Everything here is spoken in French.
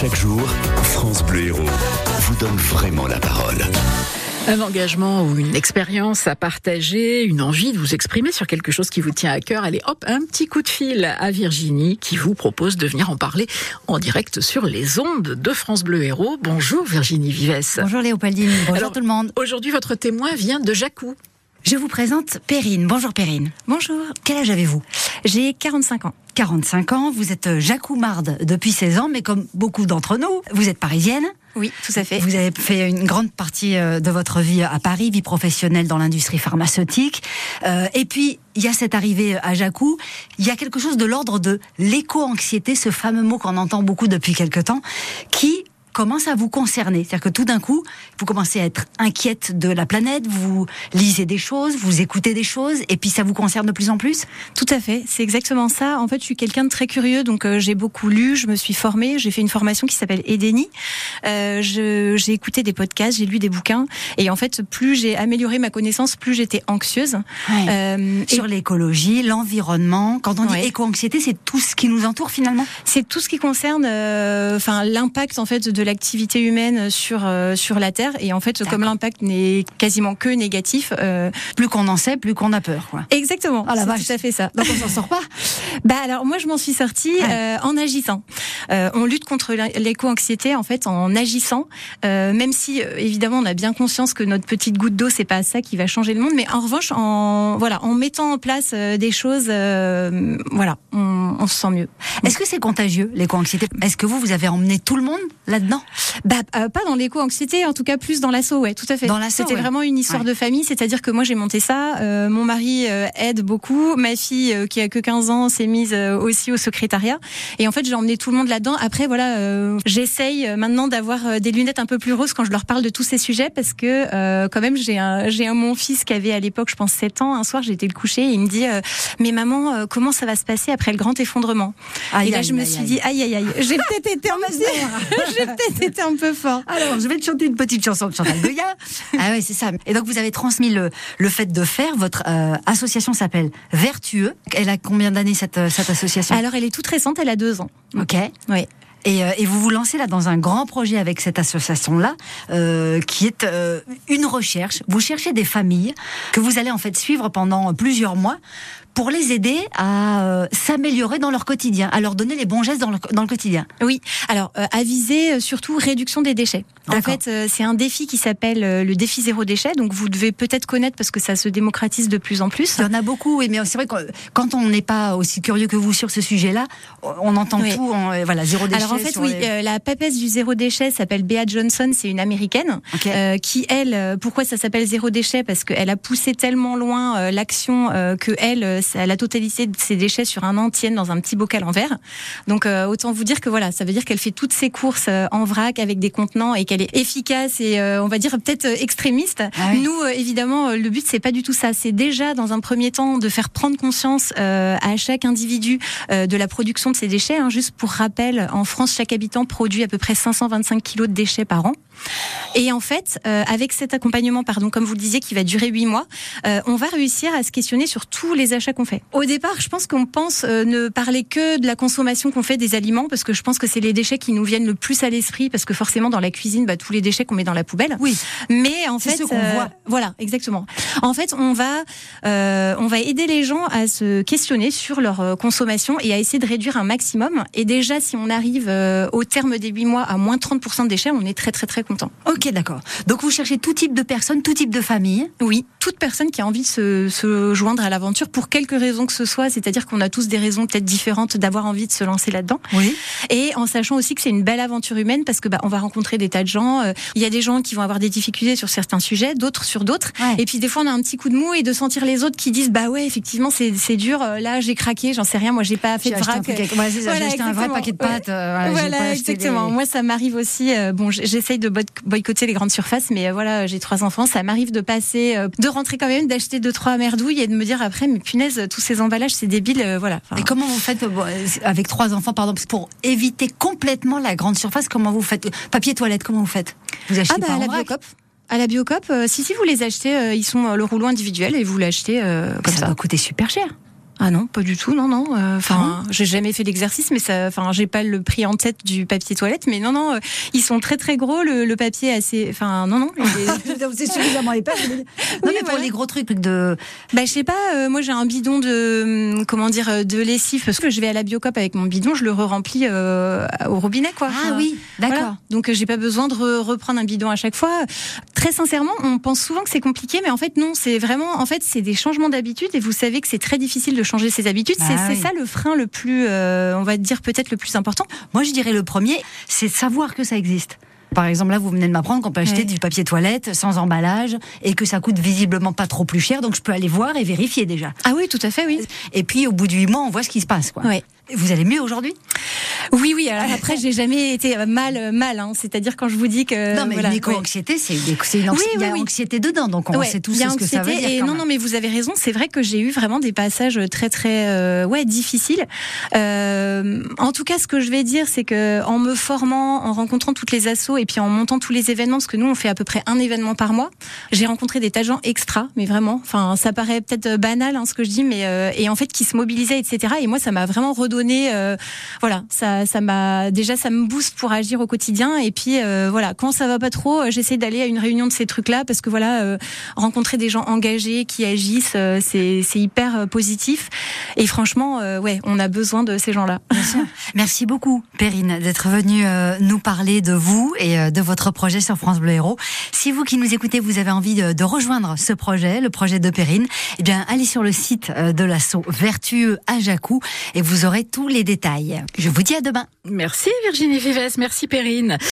Chaque jour, France Bleu Héros vous donne vraiment la parole. Un engagement ou une expérience à partager, une envie de vous exprimer sur quelque chose qui vous tient à cœur. Allez, hop, un petit coup de fil à Virginie qui vous propose de venir en parler en direct sur les ondes de France Bleu Héros. Bonjour Virginie Vives. Bonjour Léopoldine. Bonjour Alors, tout le monde. Aujourd'hui, votre témoin vient de Jacou. Je vous présente Perrine. Bonjour Perrine. Bonjour, Quel âge avez-vous? J'ai 45 ans. 45 ans, vous êtes jacoumarde depuis 16 ans, mais comme beaucoup d'entre nous, vous êtes parisienne. Oui, tout à fait. Vous avez fait une grande partie euh, de votre vie à Paris, vie professionnelle dans l'industrie pharmaceutique. Euh, et puis, il y a cette arrivée à Jacou. Il y a quelque chose de l'ordre de l'éco-anxiété, ce fameux mot qu'on entend beaucoup depuis quelque temps, qui commence à vous concerner. C'est-à-dire que tout d'un coup, vous commencez à être inquiète de la planète, vous lisez des choses, vous écoutez des choses, et puis ça vous concerne de plus en plus Tout à fait, c'est exactement ça. En fait, je suis quelqu'un de très curieux, donc euh, j'ai beaucoup lu, je me suis formée, j'ai fait une formation qui s'appelle Edeni. Euh, j'ai écouté des podcasts, j'ai lu des bouquins, et en fait, plus j'ai amélioré ma connaissance, plus j'étais anxieuse. Euh, et Sur l'écologie, l'environnement. Quand on dit Ouais. éco-anxiété, c'est tout ce qui nous entoure finalement? C'est tout ce qui concerne, enfin, l'impact en fait de l'activité humaine sur euh, sur la Terre. Et en fait, comme l'impact n'est quasiment que négatif, euh, Plus qu'on en sait, plus qu'on a peur. Quoi. exactement. Ah c'est tout à fait ça. Donc on s'en sort pas Bah alors moi je m'en suis sortie Ouais. euh, en agissant. On lutte contre l'éco-anxiété en fait en agissant, même si évidemment on a bien conscience que notre petite goutte d'eau c'est pas ça qui va changer le monde, mais en revanche en voilà en mettant en place des choses, euh, voilà on, on se sent mieux. Est-ce que c'est contagieux, l'éco-anxiété Est-ce que vous, vous avez emmené tout le monde là-dedans? Bah euh, pas dans l'éco-anxiété, en tout cas plus dans l'assaut, ouais, tout à fait. Dans l'assaut, C'était ouais. vraiment une histoire Ouais. de famille, c'est-à-dire que moi j'ai monté ça, euh, mon mari euh, aide beaucoup, ma fille euh, qui a que 15 ans s'est mise euh, aussi au secrétariat, et en fait j'ai emmené tout le monde là-dedans. Après voilà, euh, j'essaye maintenant d'avoir des lunettes un peu plus roses quand je leur parle de tous ces sujets, parce que euh, quand même j'ai un, j'ai un mon fils qui avait à l'époque je pense 7 ans, un soir été le coucher et il me dit, mais maman comment ça va se passer après le grand effondrement Aïe, Et là je me suis dit aïe aïe aïe, j'ai peut-être été un été peu fort. Alors, je vais te chanter une petite chanson de Chantal Goya. ah ouais, c'est ça. Et donc, vous avez transmis le, le fait de faire. Votre euh, association s'appelle Vertueux. Elle a combien d'années, cette, euh, cette association? Alors elle est toute récente, elle a deux ans. Ok. Oui. Et, euh, et vous vous lancez là dans un grand projet avec cette association-là, euh, qui est euh, une recherche. Vous cherchez des familles que vous allez en fait suivre pendant plusieurs mois pour les aider à euh, s'améliorer dans leur quotidien, à leur donner les bons gestes dans le, dans le quotidien. Oui. Alors euh, à viser euh, surtout réduction des déchets. En fait, euh, c'est un défi qui s'appelle euh, le défi zéro déchet. Donc vous devez peut-être connaître parce que ça se démocratise de plus en plus. Il y en a beaucoup, oui, mais c'est vrai que quand on n'est pas aussi curieux que vous sur ce sujet-là, on entend Oui. tout, on- voilà, zéro déchet. Alors en fait, oui, les- euh, la papesse du zéro déchet s'appelle Bea Johnson, c'est une américaine euh, qui elle, euh, pourquoi ça s'appelle zéro déchet? Parce qu'elle a poussé tellement loin euh, l'action euh, que elle, euh, la totalité de ses déchets sur un an tiennent dans un petit bocal en verre. Donc euh, autant vous dire que voilà, ça veut dire qu'elle fait toutes ses courses euh, en vrac avec des contenants et qu'elle est efficace et euh, on va dire peut-être extrémiste. Ah oui. Nous, euh, évidemment, le but c'est pas du tout ça. C'est déjà dans un premier temps de faire prendre conscience euh, à chaque individu euh, de la production de ces déchets. hein. Juste pour rappel, en France, chaque habitant produit à peu près 525 kilos de déchets par an. Et en fait, euh, avec cet accompagnement, pardon, comme vous le disiez, qui va durer huit mois, euh, on va réussir à se questionner sur tous les achats qu'on fait. Au départ, je pense qu'on pense euh, ne parler que de la consommation qu'on fait des aliments, parce que je pense que c'est les déchets qui nous viennent le plus à l'esprit, parce que forcément dans la cuisine, bah, tous les déchets qu'on met dans la poubelle. Oui. Mais en fait, ce voit. Voilà, exactement. En fait, on va, euh, on va aider les gens à se questionner sur leur euh, consommation et à essayer de réduire un maximum. Et déjà, si on arrive euh, au terme des huit mois à moins 30% de déchets, on est très très très content. Ok, d'accord. Donc vous cherchez tout type de personnes, tout type de famille. Oui, toute personne qui a envie de se, se joindre à l'aventure pour quelque raison que ce soit, c'est-à-dire qu'on a tous des raisons peut-être différentes d'avoir envie de se lancer là-dedans. Oui. Et en sachant aussi que c'est une belle aventure humaine parce que bah, on va rencontrer des tas de gens. euh, Il y a des gens qui vont avoir des difficultés sur certains sujets, d'autres sur d'autres. Ouais. Et puis des fois on a un petit coup de mou et de sentir les autres qui disent bah ouais effectivement c'est dur. euh, Là j'ai craqué, j'en sais rien. Moi j'ai pas fait de vrac. ouais, j'ai acheté un vrai paquet de Ouais. pâtes. euh, voilà, exactement. des- Moi, ça m'arrive aussi. euh, bon, j'essaye de boycotter les grandes surfaces, mais euh, voilà, j'ai trois enfants. Ça m'arrive de passer, euh, de rentrer quand même, d'acheter deux trois merdouilles et de me dire après, mais punaise, tous ces emballages, c'est débile. euh, voilà. Enfin, Et comment vous faites avec trois enfants, pardon, pour éviter complètement la grande surface Comment vous faites Papier toilette, comment vous faites? Vous achetez ah bah pas à en la vrac? Biocop. À la Biocop, euh, si si vous les achetez, euh, ils sont euh, le rouleau individuel et vous l'achetez comme ça, ça. doit coûter super cher. Ah non, pas du tout, non, non. Enfin, j'ai jamais fait l'exercice, mais ça, enfin, j'ai pas le prix en tête du papier toilette, mais non, non, ils sont très très gros. Le, papier assez, enfin, non, non. C'est suffisamment épais. Non, mais pour les gros trucs de. Bah, je sais pas. moi, j'ai un bidon de, hum, comment dire, de lessive parce que je vais à la Biocop avec mon bidon, je le re-remplis au robinet, quoi. Ah oui, d'accord. Donc, j'ai pas besoin de reprendre un bidon à chaque fois. Très sincèrement, on pense souvent que c'est compliqué, mais en fait, non. C'est vraiment, en fait, c'est des changements d'habitude et vous savez que c'est très difficile de changer ses habitudes. c'est bah ça le frein le plus, euh, on va dire peut-être le plus important. Moi, je dirais le premier, c'est savoir que ça existe. Par exemple, là, vous venez de m'apprendre qu'on peut acheter du papier toilette sans emballage et que ça coûte visiblement pas trop plus cher. Donc, je peux aller voir et vérifier déjà. Ah oui, tout à fait, oui. Et puis, au bout de huit mois, on voit ce qui se passe. Quoi. Vous allez mieux aujourd'hui? Oui, oui. Alors après, j'ai jamais été mal, mal. Hein. C'est-à-dire quand je vous dis que non, mais voilà, l'éco-anxiété, c'est une, une oui, il y a anxiété dedans, donc on sait tous ce que ça veut dire. Et non, non, mais vous avez raison. C'est vrai que j'ai eu vraiment des passages très, très, euh, ouais, difficiles. Euh, en tout cas, ce que je vais dire, c'est que en me formant, en rencontrant toutes les assos et puis en montant tous les événements, parce que nous, on fait à peu près un événement par mois, j'ai rencontré des tas de gens extra, mais vraiment. Enfin, ça paraît peut-être banal hein, ce que je dis, mais euh, et en fait, qui se mobilisaient, etc. Et moi, ça m'a vraiment redonné euh, voilà, ça, ça m'a déjà ça me booste pour agir au quotidien. Et puis euh, voilà, quand ça va pas trop, euh, j'essaie d'aller à une réunion de ces trucs-là parce que voilà, rencontrer des gens engagés qui agissent, c'est hyper positif. Et franchement, ouais, on a besoin de ces gens-là. Merci beaucoup, Perrine, d'être venue nous parler de vous et de votre projet sur France Bleu Héros. Si vous qui nous écoutez, vous avez envie de, rejoindre ce projet, le projet de Perrine, eh bien, allez sur le site de l'assaut Vertueux à Jacou et vous aurez tous les détails. Je vous dis Merci Virginie Vives, merci Perrine.